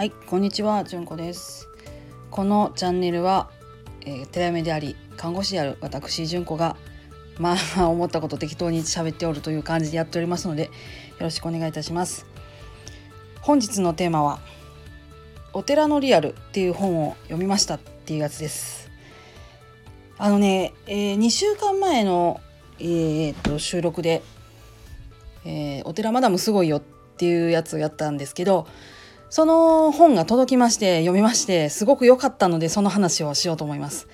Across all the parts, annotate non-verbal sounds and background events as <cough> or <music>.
はい、こんにちは、じゅんこです。このチャンネルは、えー、寺嫁であり看護師である私じゅんこがまあ思ったこと適当に喋っておるという感じでやっておりますのでよろしくお願いいたします。本日のテーマはお寺のリアルっていう本を読みましたっていうやつです。あのね、えー、2週間前の、えー、と収録で、えーお寺マダムすごいよっていうやつをやったんですけどその本が届きまして読みましてすごく良かったのでその話をしようと思います。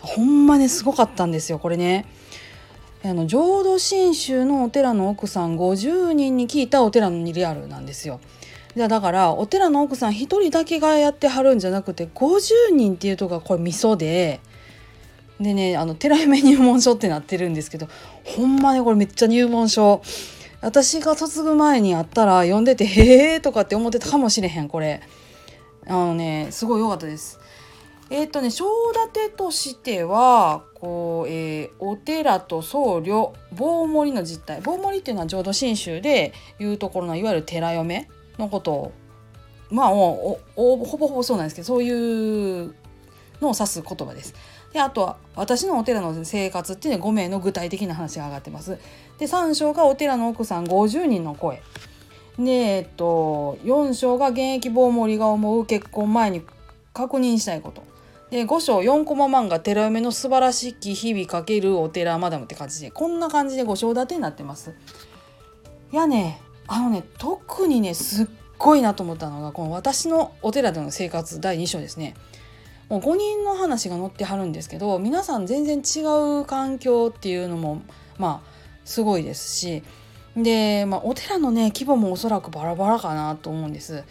ほんまねすごかったんですよこれね。あの浄土真宗のお寺の奥さん50人に聞いたお寺のリアルなんですよ。だからお寺の奥さん1人だけがやってはるんじゃなくて50人っていうとこがこれ味噌ででねあの寺嫁入門書ってなってるんですけどほんまねこれめっちゃ入門書私が嫁ぐ前にあったら読んでて「へえ」とかって思ってたかもしれへんこれ。あのねすごい良かったです。えっ、とね章立としてはこう、えーお寺と僧侶棒盛の実態。棒盛っていうのは浄土真宗でいうところのいわゆる寺嫁のことをまあほぼほぼそうなんですけどそういうのを指す言葉です。であとは私のお寺の生活っていうのは5名の具体的な話が上がってます。で3章がお寺の奥さん50人の声。でえっと4章が現役棒盛が思う結婚前に確認したいこと。で5章4コマ漫画「寺嫁の素晴らしき日々かけるお寺マダム」って感じでこんな感じで5章立てになってます。いやねあのね特にねすっごいなと思ったのがこの私のお寺での生活第2章ですね。もう5人の話が載ってはるんですけど皆さん全然違う環境っていうのもまあすごいですしで、まあ、お寺のね規模もおそらくバラバラかなと思うんです。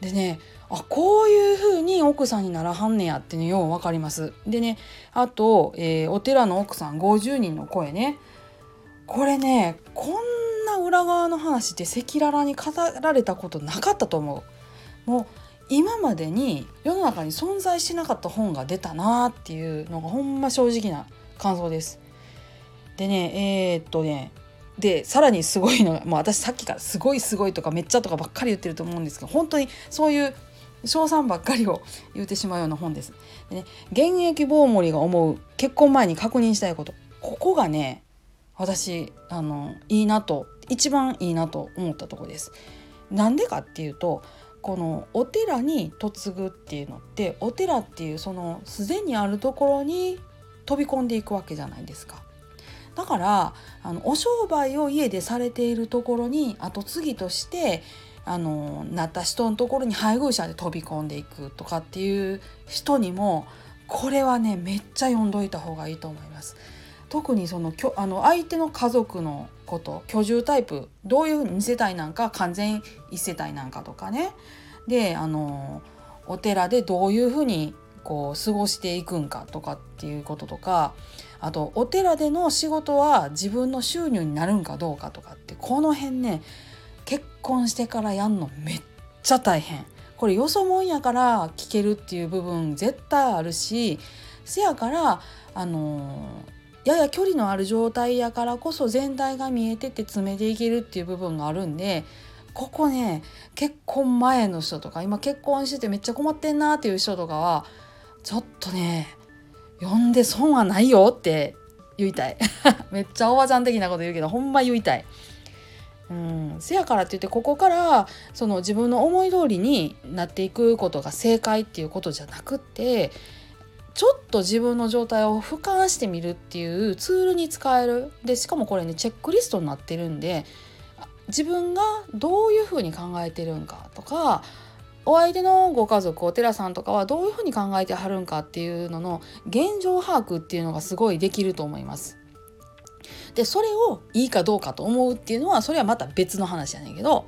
でねあこういう風に奥さんにならはんねやっていうのよう分かります。でねあと、えーお寺の奥さん50人の声ねこれねこんな裏側の話って赤裸々に語られたことなかったと思う。もう今までに世の中に存在しなかった本が出たなっていうのがほんま正直な感想です。でねえーっとねでさらにすごいのが、まあ、私さっきからすごいすごいとかめっちゃとかばっかり言ってると思うんですけど本当にそういう称賛ばっかりを言ってしまうような本です。でね、現役棒盛が思う結婚前に確認したいことここがね私あのいいなと一番いいなと思ったところです。なんでかっていうとこのお寺に嫁ぐっていうのってお寺っていうそのすでにあるところに飛び込んでいくわけじゃないですか。だからあのお商売を家でされているところに後継ぎとしてあのなった人のところに配偶者で飛び込んでいくとかっていう人にもこれはねめっちゃ読んどいた方がいいと思います。特にそのきょあの相手の家族のこと居住タイプどういう2世帯なんか完全1世帯なんかとかねであのお寺でどういうふうにこう過ごしていくんかとかっていうこととかあとお寺での仕事は自分の収入になるんかどうかとかってこの辺ね結婚してからやんのめっちゃ大変。これよそもんやから聞けるっていう部分絶対あるしせやからあのやや距離のある状態やからこそ全体が見えてて詰めていけるっていう部分があるんでここね結婚前の人とか今結婚しててめっちゃ困ってんなっていう人とかはちょっとね読んで損はないよって言いたい <laughs> めっちゃおばちゃん的なこと言うけどほんま言いたい。うん、せやからって言ってここからその自分の思い通りになっていくことが正解っていうことじゃなくってちょっと自分の状態を俯瞰してみるっていうツールに使えるでしかもこれねチェックリストになってるんで自分がどういうふうに考えてるんかとかお相手のご家族お寺さんとかはどういうふうに考えてはるんかっていうのの現状把握っていうのがすごいできると思います。でそれをいいかどうかと思うっていうのはそれはまた別の話やねんけど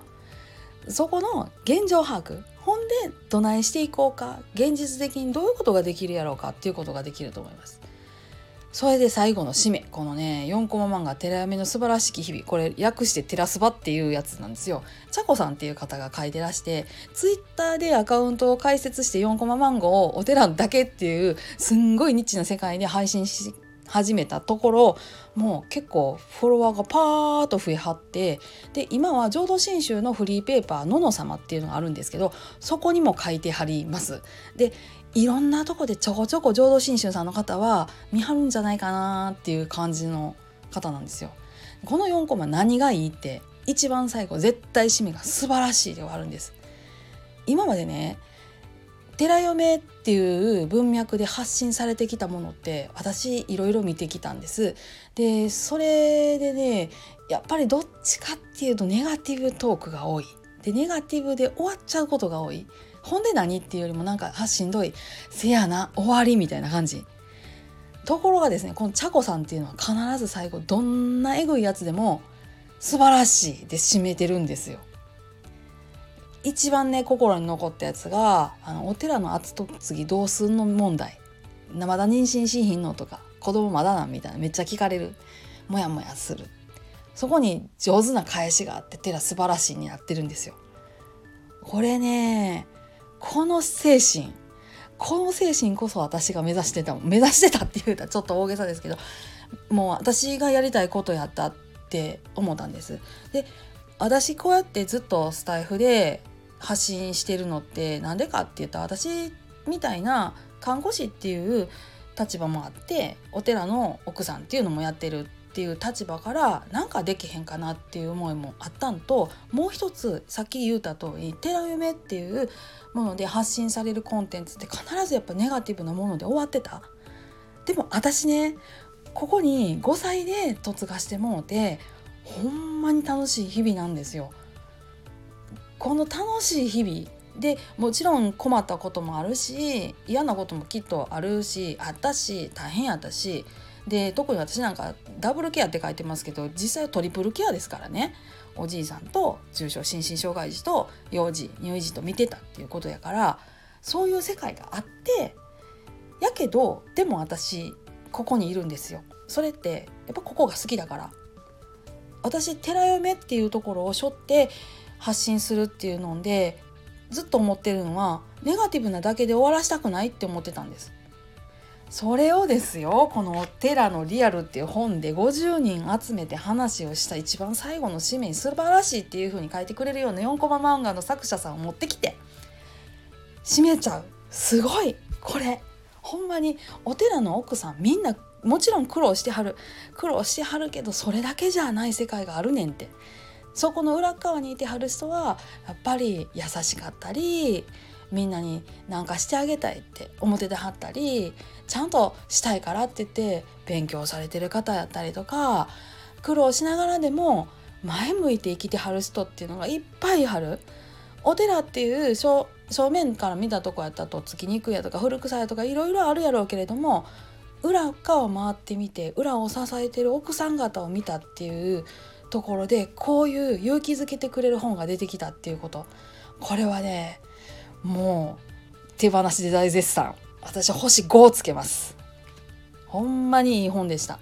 そこの現状把握でどないしていこうか現実的にどういうことができるやろうかっていうことができると思います。それで最後の締めこのね4コマ漫画「寺嫁の素晴らしき日々」これ訳して「テラスバ」っていうやつなんですよ。ちゃこさんっていう方が書いてらしてツイッターでアカウントを開設して4コマ漫画をお寺だけっていうすんごいニッチな世界で配信して始めたところもう結構フォロワーがパーッと増えはってで今は浄土真宗のフリーペーパー「のの様」っていうのがあるんですけどそこにも書いてはります。でいろんなとこでちょこちょこ浄土真宗さんの方は見張るんじゃないかなっていう感じの方なんですよ。この4コマ何がいいって一番最後絶対締めが素晴らしいで終わるんです。今までね寺嫁っていう文脈で発信されてきたものって私いろいろ見てきたんです。でそれでねやっぱりどっちかっていうとネガティブトークが多い。でネガティブで終わっちゃうことが多い。ほんで何っていうよりもなんかあしんどいせやな終わりみたいな感じ。ところがですねこの茶子さんっていうのは必ず最後どんなエグいやつでも素晴らしいで締めてるんですよ。一番ね心に残ったやつがあのお寺の後継ぎどうすんの問題まだ妊娠しひんのとか子供まだなんみたいなめっちゃ聞かれるモヤモヤするそこに上手な返しがあって寺素晴らしいになってるんですよ。これねこの精神この精神こそ私が目指してた目指してたって言うたらちょっと大げさですけどもう私がやりたいことやったって思ったんです。で私こうやってずっとスタイフで発信してるのって何でかって言ったら私みたいな看護師っていう立場もあってお寺の奥さんっていうのもやってるっていう立場からなんかできへんかなっていう思いもあったんともう一つさっき言うた通り寺夢っていうもので発信されるコンテンツって必ずやっぱネガティブなもので終わってた。でも私ねここに5歳で嫁がしてもうてほんまに楽しい日々なんですよ。この楽しい日々でもちろん困ったこともあるし嫌なこともきっとあるしあったし大変やったしで特に私なんかダブルケアって書いてますけど実際はトリプルケアですからねおじいさんと重症心身障害児と幼児乳児と見てたっていうことやからそういう世界があってやけどでも私ここにいるんですよ。それってやっぱここが好きだから私寺嫁っていうところを背負って発信するっていうのでずっと思ってるのはネガティブなだけで終わらしたくないって思ってたんです。それをですよこの「テラのリアル」っていう本で50人集めて話をした一番最後の紙面素晴らしいっていう風に書いてくれるような4コマ漫画の作者さんを持ってきて締めちゃうすごいこれほんまにお寺の奥さんみんなもちろん苦労してはる苦労してはるけどそれだけじゃない世界があるねんってそこの裏側にいてはる人はやっぱり優しかったりみんなに何かしてあげたいって思っててはったりちゃんとしたいからって言って勉強されてる方やったりとか苦労しながらでも前向いて生きてはる人っていうのがいっぱいある。お寺っていう正面から見たとこやったと月にくやとか古臭やとかいろいろあるやろうけれども裏側回ってみて裏を支えてる奥さん方を見たっていうところでこういう勇気づけてくれる本が出てきたっていうこと。これはねもう手放しで大絶賛。私星5つけます。ほんまにいい本でした。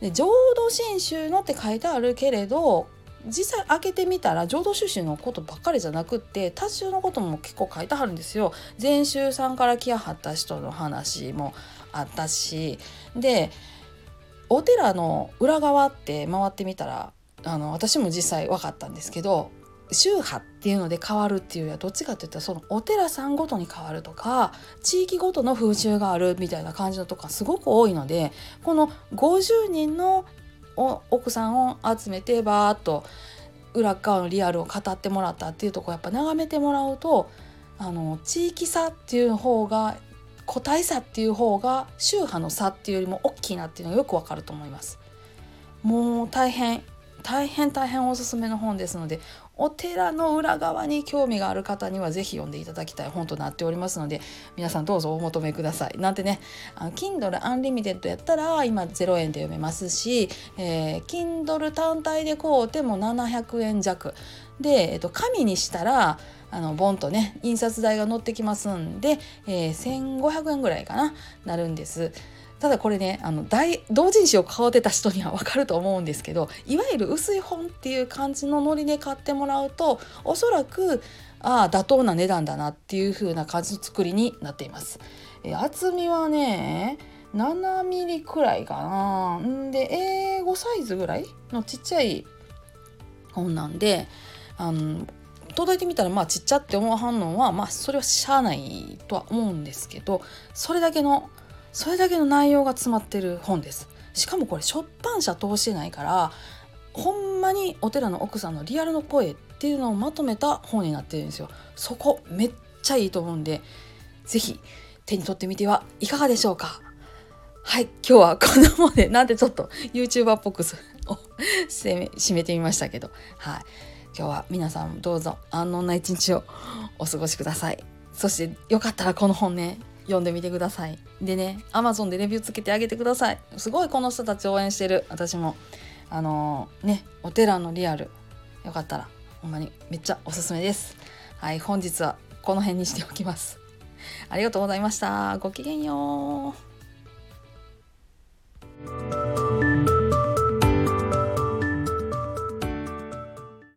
で浄土真宗のって書いてあるけれど実際開けてみたら浄土宗のことばっかりじゃなくって多宗のことも結構書いてはるんですよ。禅宗さんから来やはった人の話もあったしでお寺の裏側って回ってみたらあの私も実際分かったんですけど宗派っていうので変わるっていうよりはどっちかっていったらそのお寺さんごとに変わるとか地域ごとの風習があるみたいな感じのとかすごく多いのでこの50人の奥さんを集めてバーッと裏側のリアルを語ってもらったっていうとこやっぱ眺めてもらうとあの地域差っていう方が個体差っていう方が宗派の差っていうよりも大きいなっていうのがよくわかると思います。もう大変大変大変おすすめの本ですのでお寺の裏側に興味がある方には是非読んでいただきたい本となっておりますので皆さんどうぞお求めください。なんてねあの Kindle Unlimited やったら今0円で読めますし、えー、Kindle 単体で買うても700円弱で、えっと、紙にしたらあのボンとね印刷代が乗ってきますんで、えー、1500円ぐらいかななるんです。ただこれねあの大同人誌を買うてた人には分かると思うんですけどいわゆる薄い本っていう感じのノリで買ってもらうとおそらくああ妥当な値段だなっていう風な感じの作りになっています。え厚みはね7ミリくらいかなんで英語サイズぐらいのちっちゃい本なんであの届いてみたらまあちっちゃって思わはんのはまあそれはしゃあないとは思うんですけどそれだけのそれだけの内容が詰まってる本です。しかもこれ出版社通してないからほんまにお寺の奥さんのリアルの声っていうのをまとめた本になってるんですよ。そこめっちゃいいと思うんで是非手に取ってみてはいかがでしょうかはい今日はこんなもんでなんでちょっと YouTuber っぽく締めてみましたけどはい今日は皆さんどうぞ安穏な一日をお過ごしください。そしてよかったらこの本ね読んでみてください。でね Amazon でレビューつけてあげてください。すごいこの人たち応援してる。私もあのー、ねお寺のリアルよかったらほんまにめっちゃおすすめです。はい本日はこの辺にしておきます。ありがとうございました。ごきげんよう。